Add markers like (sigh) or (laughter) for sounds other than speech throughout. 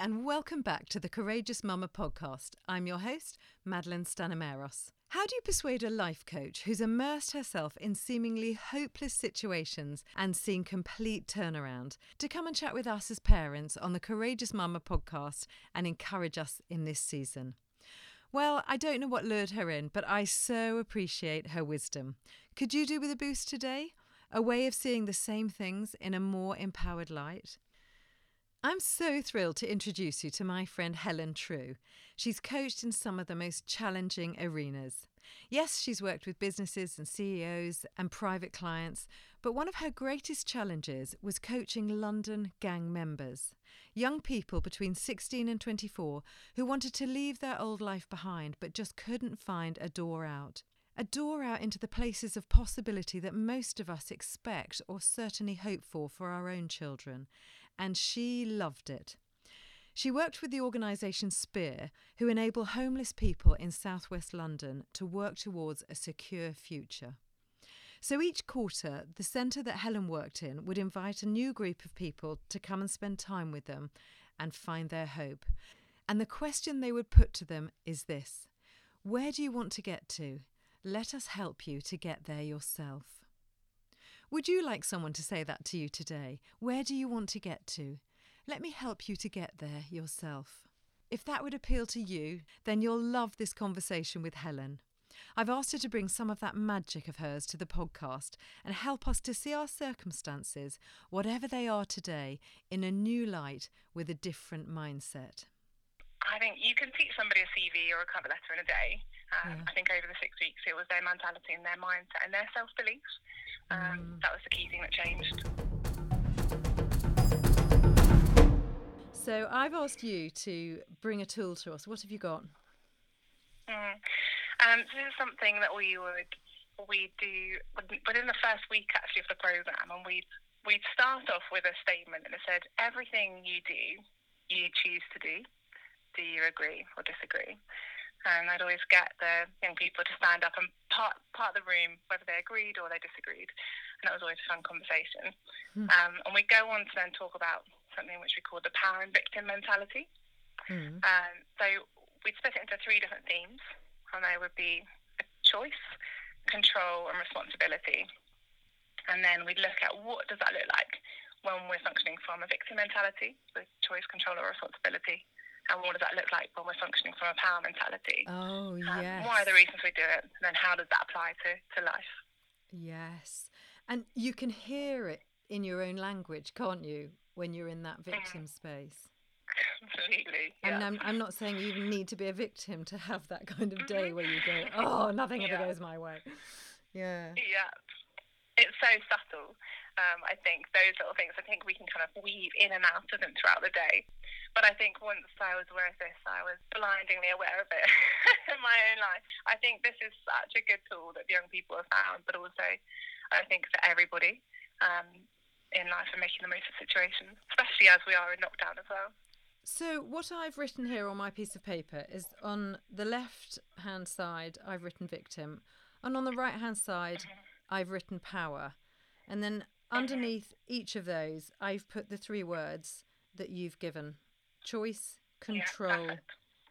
and welcome back to the Courageous Mama podcast. I'm your host, Madeleine Stanimeros. How do you persuade a life coach who's immersed herself in seemingly hopeless situations and seen complete turnaround to come and chat with us as parents on the Courageous Mama podcast and encourage us in this season? Well, I don't know what lured her in, but I so appreciate her wisdom. Could you do with a boost today? A way of seeing the same things in a more empowered light? I'm so thrilled to introduce you to my friend Helen Trew. She's coached in some of the most challenging arenas. Yes, she's worked with businesses and CEOs and private clients, but one of her greatest challenges was coaching London gang members. Young people between 16 and 24 who wanted to leave their old life behind but just couldn't find a door out. A door out into the places of possibility that most of us expect or certainly hope for for our own children and she loved it. She worked with the organisation Spear, who enable homeless people in southwest London to work towards a secure future. So each quarter, the centre that Helen worked in would invite a new group of people to come and spend time with them and find their hope. And the question they would put to them is this Where do you want to get to? Let us help you to get there yourself. Would you like someone to say that to you today? Where do you want to get to? Let me help you to get there yourself. If that would appeal to you, then you'll love this conversation with Helen. I've asked her to bring some of that magic of hers to the podcast and help us to see our circumstances, whatever they are today, in a new light with a different mindset. I think you can teach somebody a CV or a cover letter in a day. Um, yeah. I think over the six weeks it was their mentality and their mindset and their self beliefs. Um, mm. That was the key thing that changed. So I've asked you to bring a tool to us. What have you got? Mm. Um, so this is something that we would we do within the first week actually of the program, and we'd we'd start off with a statement and it said everything you do, you choose to do. Do you agree or disagree? And I'd always get the young people to stand up and part part of the room, whether they agreed or they disagreed, and that was always a fun conversation. Mm. Um, and we go on to then talk about something which we call the power and victim mentality. Mm. Um, so we'd split it into three different themes, and they would be choice, control, and responsibility. And then we'd look at what does that look like when we're functioning from a victim mentality, with choice, control, or responsibility and what does that look like when we're functioning from a power mentality? Oh, um, yes. What are the reasons we do it? And then how does that apply to, to life? Yes. And you can hear it in your own language, can't you, when you're in that victim mm. space? Completely. And I'm, I'm not saying you need to be a victim to have that kind of day mm-hmm. where you go, oh, nothing yeah. ever goes my way. Yeah. Yeah. It's so subtle. Um, I think those little things, I think we can kind of weave in and out of them throughout the day. But I think once I was aware of this, I was blindingly aware of it (laughs) in my own life. I think this is such a good tool that young people have found, but also I think for everybody um, in life and making the most of situations, especially as we are in lockdown as well. So, what I've written here on my piece of paper is on the left hand side, I've written victim, and on the right hand side, mm-hmm. I've written power. And then Underneath each of those, I've put the three words that you've given choice, control, yeah,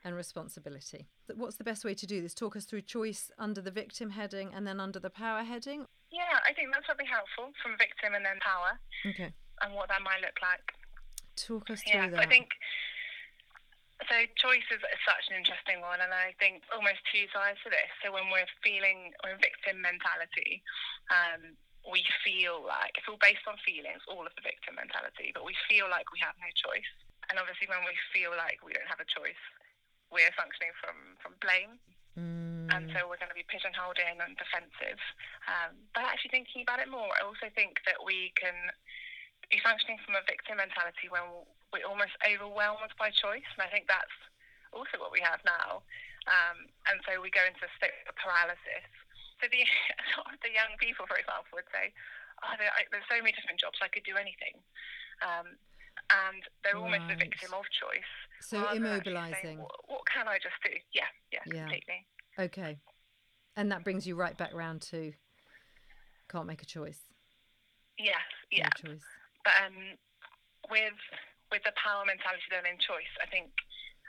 and responsibility. What's the best way to do this? Talk us through choice under the victim heading and then under the power heading? Yeah, I think that's probably helpful from victim and then power. Okay. And what that might look like. Talk us through yeah, that. I think so choice is, such an interesting one and I think almost two sides to this. So when we're feeling or victim mentality, um, we feel like it's all based on feelings, all of the victim mentality, but we feel like we have no choice. And obviously, when we feel like we don't have a choice, we're functioning from, from blame. Mm. And so we're going to be pigeonholed in and defensive. Um, but actually, thinking about it more, I also think that we can be functioning from a victim mentality when we're almost overwhelmed by choice. And I think that's also what we have now. Um, and so we go into a state of paralysis so the (laughs) the young people, for example, would say, "Oh, there, I, there's so many different jobs. I could do anything," um, and they're almost right. the victim of choice. So immobilizing. what, what, can I just do? Yeah, yeah, yeah, completely. Okay, and that brings you right back round to can't make a choice. Yes, yeah. No choice. But um, with with the power mentality then in choice, I think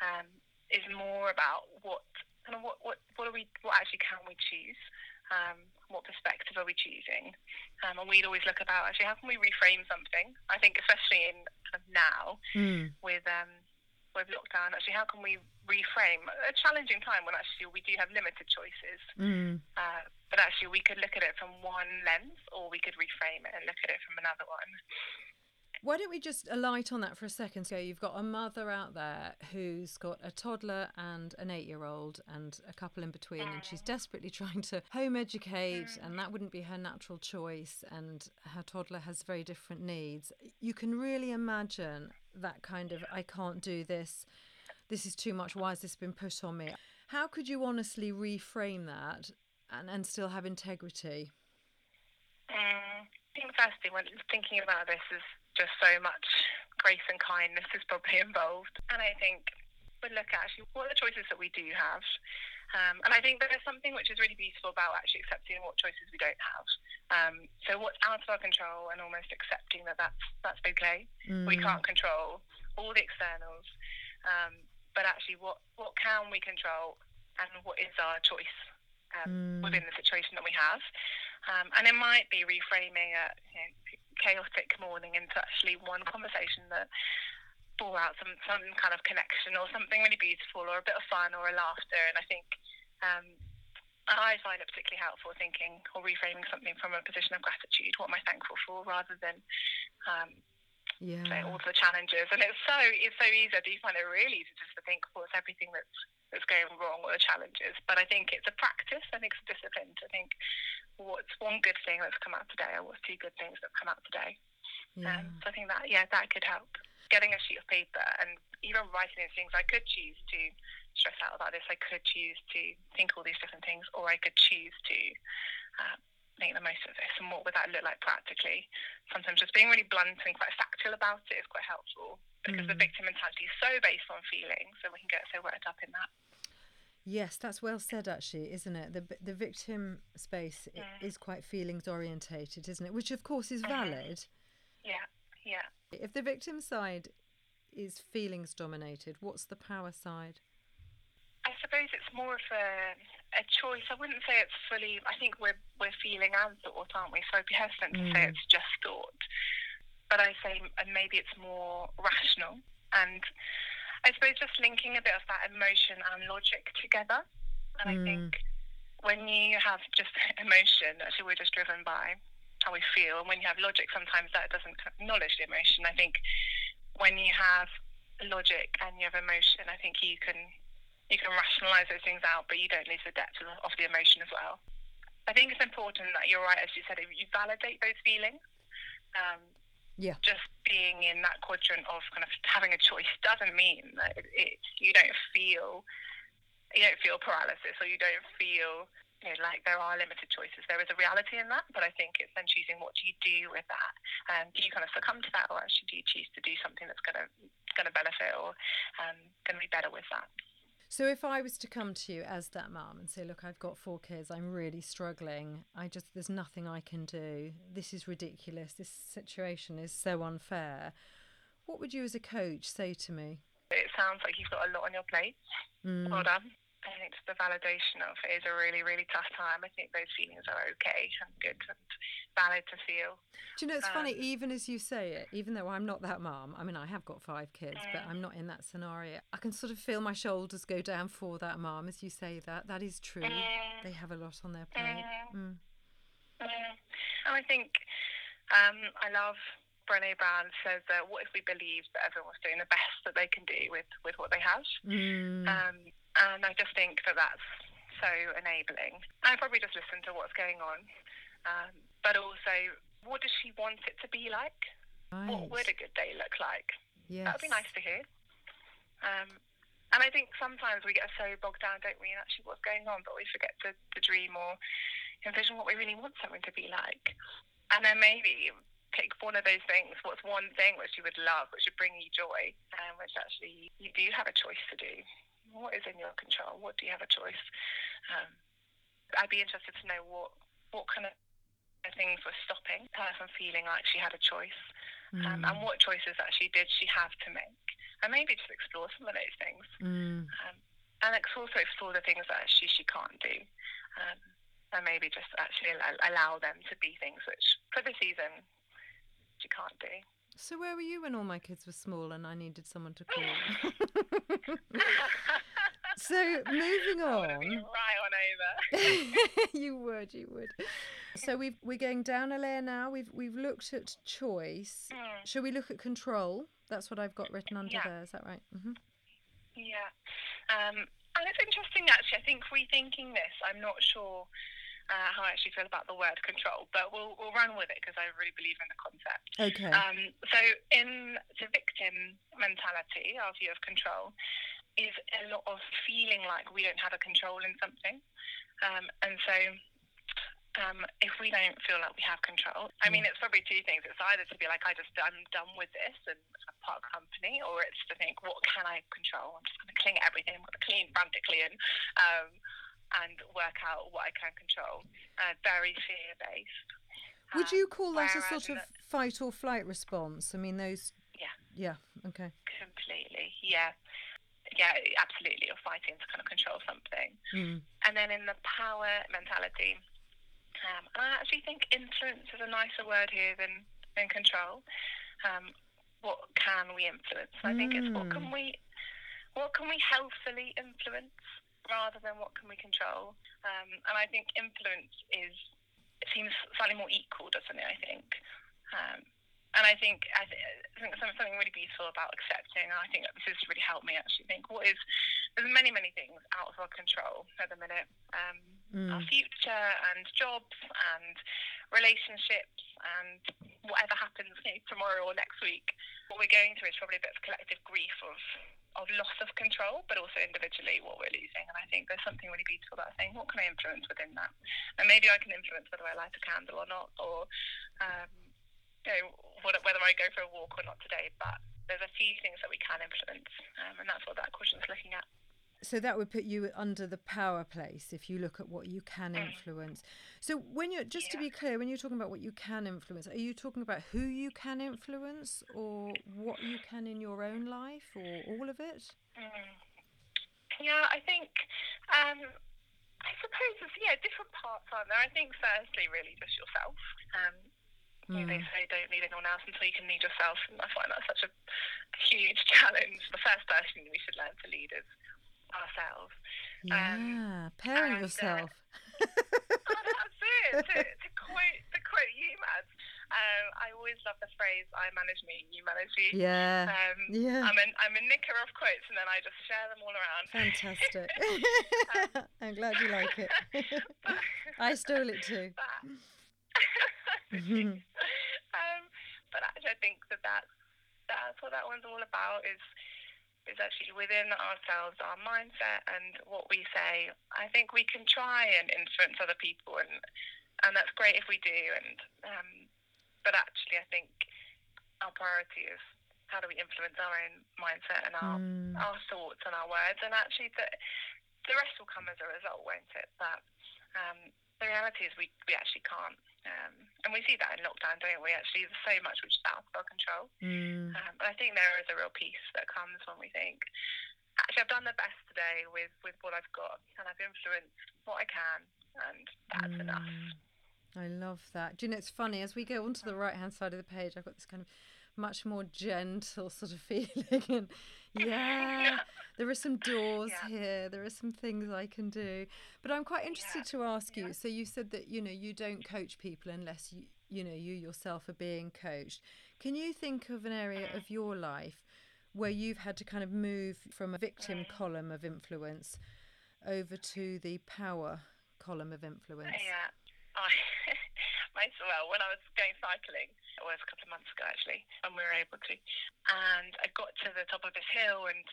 um, is more about what kind of what, what what are we what actually can we choose. Um, what perspective are we choosing? Um, and we'd always look about actually how can we reframe something? I think especially in kind of now mm. with um, with lockdown, actually how can we reframe a challenging time when actually we do have limited choices. Mm. Uh, but actually we could look at it from one lens, or we could reframe it and look at it from another one. Why don't we just alight on that for a second? So you've got a mother out there who's got a toddler and an eight-year-old and a couple in between, and she's desperately (laughs) trying to home educate, and that wouldn't be her natural choice. And her toddler has very different needs. You can really imagine that kind of "I can't do this. This is too much. Why has this been put on me?" How could you honestly reframe that and, and still have integrity? Um, I think firstly, when thinking about this, is just so much grace and kindness is probably (laughs) involved. And I think we look at actually what are the choices that we do have. Um, and I think there's something which is really beautiful about actually accepting what choices we don't have. Um, so what's out of our control and almost accepting that that's, that's okay. Mm. We can't control all the externals. Um, but actually what, what can we control and what is our choice um, mm. within the situation that we have. Um, and it might be reframing a, you know, chaotic morning into actually one conversation that bore out some some kind of connection or something really beautiful or a bit of fun or a laughter. And I think um, I find it particularly helpful thinking or reframing something from a position of gratitude. What am I thankful for, rather than um, yeah. all the challenges. And it's so it's so easy. I do find it really easy just to think, well, it's everything that's that's going wrong or the challenges. But I think it's a practice. I think it's a discipline to think what's one good thing that's come out today or what's two good things that come out today. Yeah. Um, so I think that yeah, that could help. Getting a sheet of paper and even writing these things, I could choose to stress out about this. I could choose to think all these different things, or I could choose to uh, make the most of this. And what would that look like practically? Sometimes just being really blunt and quite factual about it is quite helpful because mm. the victim mentality is so based on feelings, so we can get so worked up in that. Yes, that's well said, actually, isn't it? The the victim space mm. is quite feelings orientated, isn't it? Which, of course, is mm-hmm. valid. Yeah, yeah. If the victim side is feelings dominated, what's the power side? I suppose it's more of a, a choice. I wouldn't say it's fully. I think we're we're feeling and thought, aren't we? So I'd be hesitant mm. to say mm. it's just thought, but I say and maybe it's more rational and I suppose just linking a bit of that emotion and logic together. And mm. I think when you have just (laughs) emotion, actually we're just driven by how we feel. And when you have logic, sometimes that doesn't acknowledge the emotion. I think when you have logic and you have emotion, I think you can you can rationalize those things out, but you don't lose the depth of the emotion as well. I think it's important that you're right, as you said, you validate those feelings. Um, yeah. Just being in that quadrant of kind of having a choice doesn't mean that it's you don't feel you don't feel paralysis or you don't feel you know, like there are limited choices. There is a reality in that, but I think it's then choosing what do you do with that. And do you kind of succumb to that, or actually do you choose to do something that's going to going to benefit or um, going to be better with that? So if I was to come to you as that mum and say, look, I've got four kids, I'm really struggling. I just there's nothing I can do. This is ridiculous. This situation is so unfair. What would you as a coach say to me? It sounds like you've got a lot on your plate. Mm. Well done. I think the validation of it is a really, really tough time. I think those feelings are okay and good and valid to feel. Do you know, it's um, funny, even as you say it, even though I'm not that mum, I mean, I have got five kids, mm. but I'm not in that scenario. I can sort of feel my shoulders go down for that mum as you say that. That is true. Mm. They have a lot on their plate. Mm. mm. mm. And I think um, I love Brené Brown says that what if we believed that everyone's doing the best that they can do with, with what they have? Mm. Um, and I just think that that's so enabling. I probably just listen to what's going on, um, but also, what does she want it to be like? Right. What would a good day look like? Yes. That would be nice to hear. Um, and I think sometimes we get so bogged down, don't we, in actually what's going on, but we forget to, to dream or envision what we really want something to be like. And then maybe pick one of those things. What's one thing which you would love, which would bring you joy, and which actually you do have a choice to do what is in your control? What do you have a choice? Um, I'd be interested to know what what kind of things were stopping her from feeling like she had a choice. Um, and what choices actually did she have to make? And maybe just explore some of those things. Mm. Um, and also explore the things that actually she can't do. Um, and maybe just actually al- allow them to be things which, for the season, she can't do. So where were you when all my kids were small and I needed someone to call? (laughs) so moving I would have been on, right on over. (laughs) you would, you would. So we've we're going down a layer now. We've we've looked at choice. Mm, Shall we look at control? That's what I've got written under Yeah. there. Is that right? hmm yeah. Um, and it's interesting, actually. I think rethinking this, I'm not sure uh, how I actually feel about the word control, but we'll, we'll run with it because I really believe in the concept. Okay. Um, so, in the victim mentality, our view of control is a lot of feeling like we don't have a control in something. Um, and so, um, if we don't feel like we have control, I mean, it's probably two things. It's either to be like, I just, I'm done with this and I'm part company, or it's to think, what can I control? I'm just going to cling at everything. I'm going to clean frantically and, um, and work out what I can control. Uh, very fear based. Would you call that a sort of fight or flight response? I mean, those. Yeah. Yeah. Okay. Completely, yeah. Yeah, absolutely. You're fighting to kind of control something. Mm. And then in the power mentality, um, and I actually think influence is a nicer word here than, than control. Um, what can we influence? I think it's what can Mm. we what can we healthily influence rather than what can we control. Um, and I think influence is it seems slightly more equal, doesn't it? I think. Um, and I think I, th- I think something really beautiful about accepting. And I think this has really helped me actually think what is there's many many things out of our control at the minute. Um, our Mm. future and jobs and relationships and whatever happens you know, tomorrow or next week. What we're going through is probably a bit of collective grief of of loss of control, but also individually what we're losing. And I think there's something really beautiful about saying, what can I influence within that? And maybe I can influence whether I light a candle or not, or um, you know, whether I go for a walk or not today. But there's a few things that we can influence, um, and that's what that question's looking at. So that would put you under the power place if you look at what you can Mm. influence. So when you're just to be clear, when you're talking about what you can influence, are you talking about who you can influence or what you can in your own life or all of it? Mm. Yeah, I think. Um, I suppose there's yeah different parts aren't there. I think firstly, really just yourself. Um, they Mm. say don't need anyone else until you can lead yourself, and I find that such a huge (laughs) challenge. The first person we should learn to lead is ourselves. Yeah, Um, parent and, uh, yourself. (laughs) (laughs) oh, that's it. To, to quote to quote you, Mads. Um, I always love the phrase "I manage me, you manage you." yeah, Um, yeah, I'm a, I'm a knicker of quotes, and then I just share them all around. fantastic. (laughs) I'm glad you like it. I stole it too. But, um, but actually, I think that that's, that's what that one's all about is is actually within ourselves, our mindset and what we say. I think we can try and influence other people, and and that's great if we do. And um, but actually, I think our priority is how do we influence our own mindset and our Mm. our thoughts and our words, and actually the the rest will come as a result, won't it? But um, the reality is we we actually can't, um, and we see that in lockdown, don't we? Actually, there's so much which is out of our control. Mm. Um, but I think there is a real peace that comes when we think, actually, I've done the best today with with what I've got, and I've influenced what I can, and that's enough. Mm. I love that. Do you know, it's funny, as we go onto the right hand side of the page, I've got this kind of much more gentle sort of (laughs) feeling. And yeah, there are some doors Yeah. here, there are some things I can do. But I'm quite interested to ask you so you said that, you know, you don't coach people unless you, you know, you yourself are being coached. Can you think of an area mm. of your life where you've had to kind of move from a victim mm. column of influence over to the power column of influence? Yeah. I, (laughs) well, when I was going cycling, it was a couple of months ago actually, when we were able to, and I got to the top of this hill, and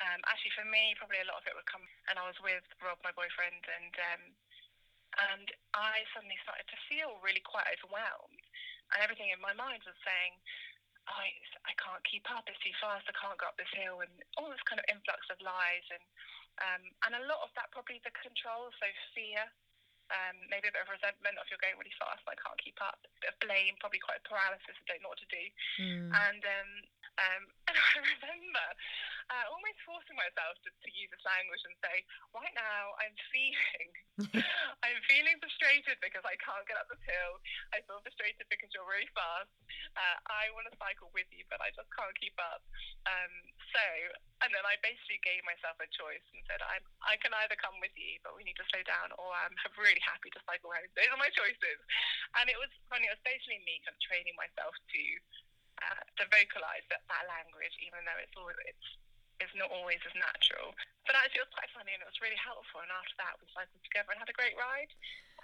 um, actually for me, probably a lot of it would come, and I was with Rob, my boyfriend, and um, and I suddenly started to feel really quite overwhelmed, and everything in my mind was saying, oh, I can't keep up, it's too fast, I can't go up this hill, and all this kind of influx of lies, and um, and a lot of that probably the control, so fear um, maybe a bit of resentment if you're going really fast and I can't keep up, a bit of blame, probably quite a paralysis, I don't know what to do. Mm. And um, um, (laughs) and I remember uh, almost forcing myself to, to use this language and say, right now I'm feeling, (laughs) I'm feeling frustrated because I can't get up this hill. I feel frustrated because you're really fast. Uh, I want to cycle with you, but I just can't keep up. Um, so, and then I basically gave myself a choice and said, I'm, I can either come with you, but we need to slow down, or I'm really happy to cycle home. Those are my choices. And it was funny. It was basically me kind of training myself to uh, to vocalize that, that language, even though it's all it's is not always as natural. But actually, it was quite funny and it was really helpful. And after that, we cycled together and had a great ride.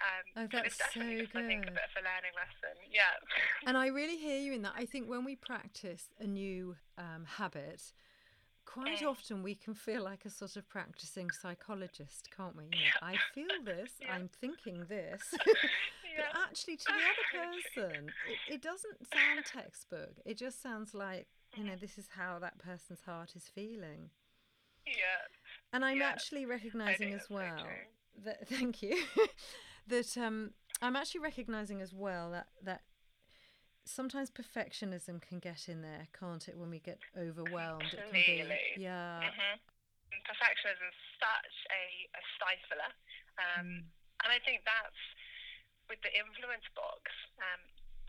Um, oh, that's so just, good. I think, a bit of a learning lesson. Yeah. (laughs) and I really hear you in that. I think when we practice a new um, habit, quite mm. often we can feel like a sort of practicing psychologist, can't we? Yeah. I feel this, (laughs) yeah. I'm thinking this. (laughs) yeah. But actually, to (laughs) the other person, it, it, doesn't sound textbook. It just sounds like, you know, this is how that person's heart is feeling. Yeah. And I'm actually recognizing as well that, (laughs) thank you, (laughs) that um, I'm actually recognizing as well that, that sometimes perfectionism can get in there, can't it? When we get overwhelmed, Completely. it can be. Yeah. Mm-hmm. Perfectionism is such a, a stifler, um, mm. and I think that's with the influence box. Um,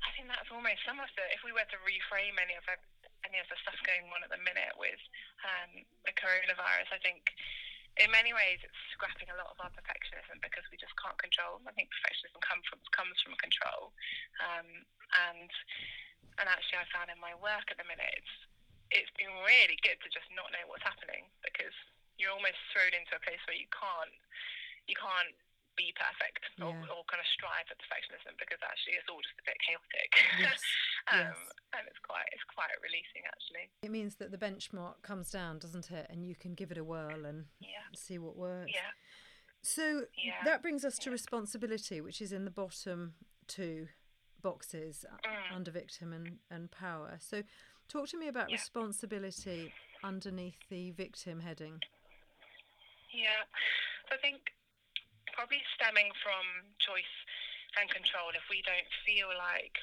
I think that's almost some of the. If we were to reframe any of any of the stuff going on at the minute with um, the coronavirus, I think in many ways it's scrapping a lot of our perfectionism because we just can't control. I think perfectionism comes from comes from control, um, and and actually I found in my work at the minute it's it's been really good to just not know what's happening because you're almost thrown into a place where you can't you can't be perfect or, yeah. or kind of strive for perfectionism because actually it's all just a bit chaotic. Yes. (laughs) um, yes. And it's quite it's quite releasing actually. It means that the benchmark comes down, doesn't it? And you can give it a whirl and yeah. see what works. Yeah. So yeah. that brings us to responsibility, which is in the bottom two boxes uh, mm. under victim and, and power. So talk to me about responsibility underneath the victim heading. Yeah. So I think probably stemming from choice and control. If we don't feel like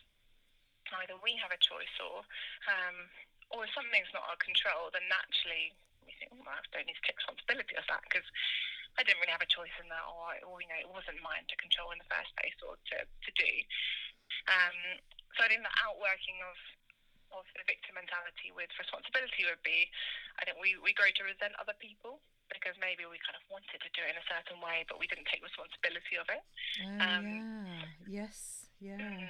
either we have a choice or um, or if something's not our control, then naturally we think, well, I don't need to take responsibility of that because I didn't really have a choice in that, or, or you know, it wasn't mine to control in the first place or to, to do. Um, so I think the outworking of of the victim mentality with responsibility would be, I think we, we grow to resent other people because maybe we kind of wanted to do it in a certain way, but we didn't take responsibility of it. Oh, um, yeah. Yes. Yeah. Mm,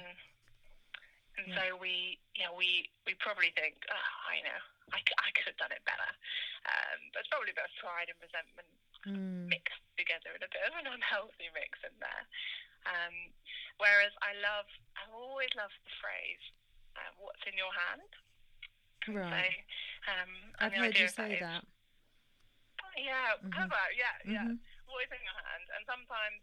and yeah. so we, you know, we we probably think, oh, I know, I, I could have done it better. Um, there's probably a bit of pride and resentment mm. mixed together in a bit of an (laughs) unhealthy mix in there. Um, whereas I love, I've always loved the phrase, uh, "What's in your hand." Right. So, um, I've heard you say that. Yeah, mm-hmm. about yeah, yeah. Mm-hmm. What is in your hand? And sometimes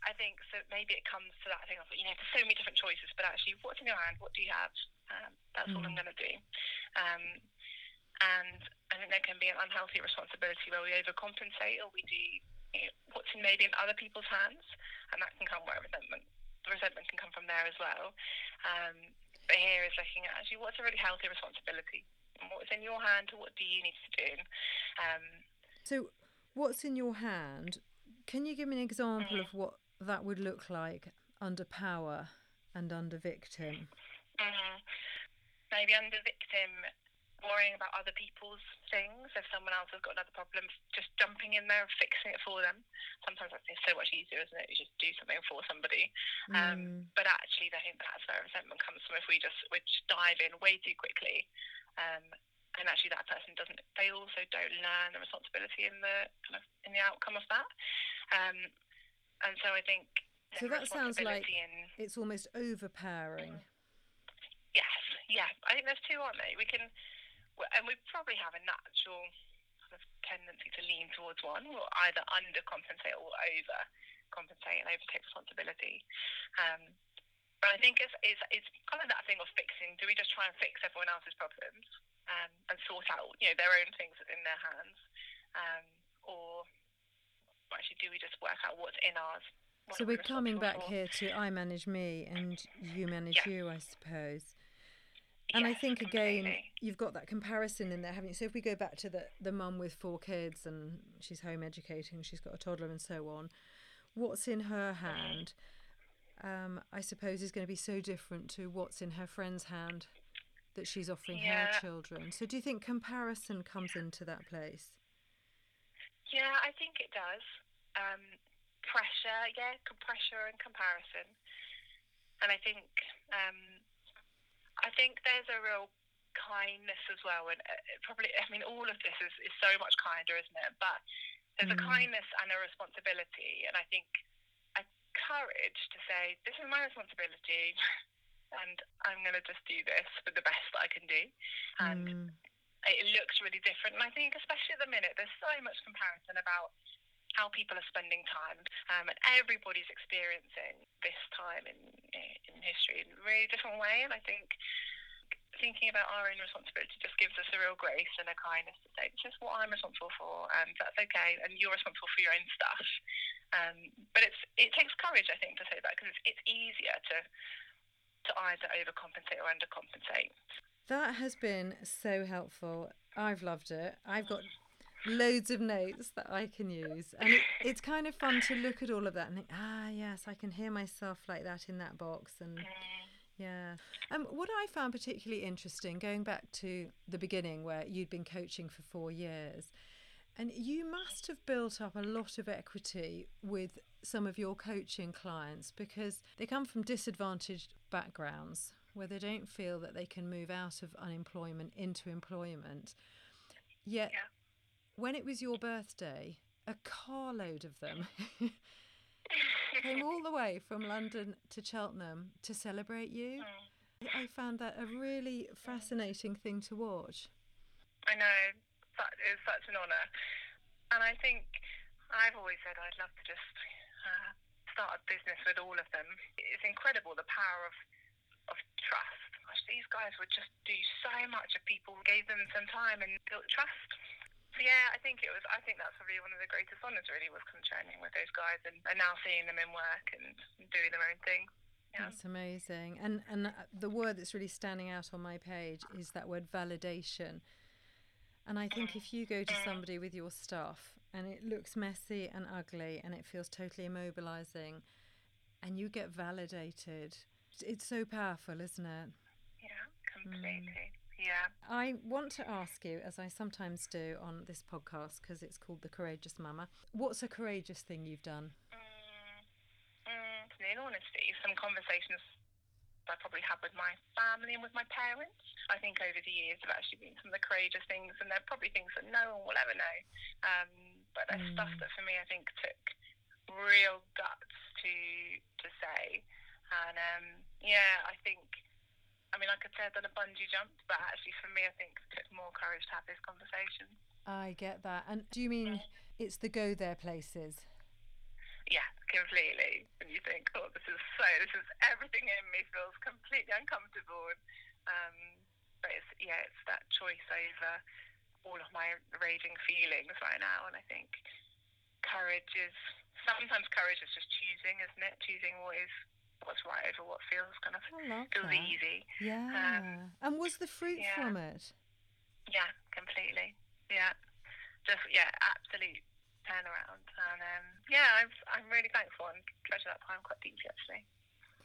I think so. Maybe it comes to that thing of you know, there's so many different choices, but actually, what's in your hand? What do you have? Um, that's mm. all I'm mm. going to do. Um, and I think there can be an unhealthy responsibility where we overcompensate or we do you know, what's in maybe in other people's hands, and that can come where resentment. The resentment can come from there as well. Um, but here is looking at actually what's a really healthy responsibility what's in your hand what do you need to do um, so what's in your hand can you give me an example of what that would look like under power and under victim mm-hmm. maybe under victim worrying about other people's things. If someone else has got another problem, just jumping in there and fixing it for them. Sometimes it's so much easier, isn't it? You just do something for somebody. Um, mm. Um, but actually, I think that's where resentment comes from. If we just we just dive in way too quickly, um, and actually that person doesn't, they also don't learn the responsibility in the kind of in the outcome of that. Um, and so I think. So that sounds like in, it's almost overpowering. Yes, yeah. I think there's two, aren't they? We can and we probably have a natural sort of tendency to lean towards one, or either undercompensate or overcompensate and overtake responsibility. Um, but I think it's, it's, it's kind of that thing of fixing. Do we just try and fix everyone else's problems um, and sort out, you know, their own things in their hands, um, or actually do we just work out what's in ours what So we we're coming back for? here to I manage me and you manage Yeah. you, I suppose. And I think again, completely. you've got that comparison in there, haven't you? So if we go back to the the mum with four kids and she's home educating, she's got a toddler and so on, what's in her hand, um, I suppose, is going to be so different to what's in her friend's hand that she's offering her children. So do you think comparison comes into that place? Yeah, I think it does. Um, pressure, yeah, pressure and comparison, and I think um, I think there's a real kindness as well, and uh, probably I mean all of this is, is so much kinder, isn't it? But there's a Mm. kindness and a responsibility, and I think a courage to say this is my responsibility. (laughs) And I'm going to just do this for the best that I can do. And Mm. it looks really different. And I think, especially at the minute, there's so much comparison about how people are spending time, um, and everybody's experiencing this time in in history in a really different way. And I think thinking about our own responsibility just gives us a real grace and a kindness to say, this is what I'm responsible for, and that's okay, and you're responsible for your own stuff. Um, but it's it takes courage, I think, to say that because it's, it's easier to to either overcompensate or undercompensate. That has been so helpful. I've loved it. I've got loads of notes that I can use. And it, it's kind of fun to look at all of that and think, ah, yes, I can hear myself like that in that box. And Mm. yeah. Um, what I found particularly interesting, going back to the beginning where you'd been coaching for four years, and you must have built up a lot of equity with some of your coaching clients because they come from disadvantaged backgrounds where they don't feel that they can move out of unemployment into employment. Yet, Yeah. when it was your birthday, a carload of them (laughs) came all the way from London to Cheltenham to celebrate you. Mm. I found that a really fascinating thing to watch. I know that is such an honour, and I think I've always said I'd love to just uh, start a business with all of them. It's incredible the power of of trust. Gosh, these guys would just do so much if people gave them some time and built trust. So yeah, I think it was. I think that's probably one of the greatest honours. Really, was concerning with those guys, and, and now seeing them in work and doing their own thing. Yeah. That's amazing. And and the word that's really standing out on my page is that word validation. And I think if you go to somebody with your stuff and it looks messy and ugly and it feels totally immobilizing and you get validated, it's so powerful, isn't it? Yeah, completely. Yeah. I want to ask you, as I sometimes do on this podcast, because it's called The Courageous Mama, what's a courageous thing you've done? Mm, mm, in honesty, some conversations I probably had with my family and with my parents. I think over the years have actually been some of the courageous things, and they're probably things that no one will ever know. Um, but they're stuff Mm. that for me I think took real guts to to say. And um, yeah, I think. I mean, I could say I've done a bungee jump, but actually, for me, I think it took more courage to have this conversation. I get that. And do you mean it's the go there places? Yeah, completely. And you think, oh, this is so, this is everything in me feels completely uncomfortable. And, um, but it's, yeah, it's that choice over all of my raging feelings right now. And I think courage is, sometimes courage is just choosing, isn't it? Choosing what is, what's right over what feels kind of, feels that. easy. Yeah. and was the fruit yeah. from it? Yeah, completely. Yeah. Just, yeah, absolute turnaround. And um, yeah, I'm, I'm really thankful and treasure that time quite deeply, actually.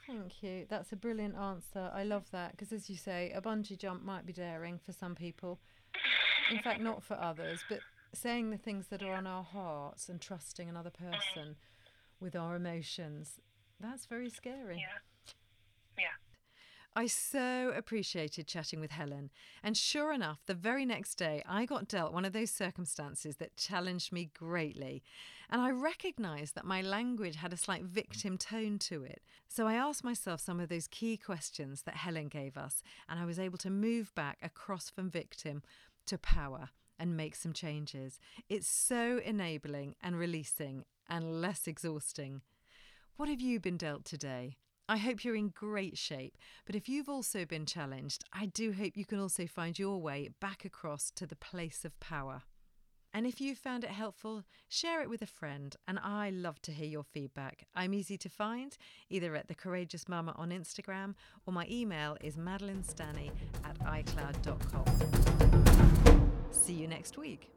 Thank you. That's a brilliant answer. I love that because, as you say, a bungee jump might be daring for some people. In fact, not for others, but saying the things that are on our hearts and trusting another person with our emotions, that's very scary. Yeah. Yeah. I so appreciated chatting with Helen. And sure enough, the very next day, I got dealt one of those circumstances that challenged me greatly. And I recognised that my language had a slight victim tone to it. So I asked myself some of those key questions that Helen gave us, and I was able to move back across from victim to power and make some changes. It's so enabling and releasing and less exhausting. What have you been dealt today? I hope you're in great shape, but if you've also been challenged, I do hope you can also find your way back across to the place of power. And if you found it helpful, share it with a friend. And I love to hear your feedback. I'm easy to find either at The Courageous Mama on Instagram or my email is madeleinestanny at icloud.com. See you next week.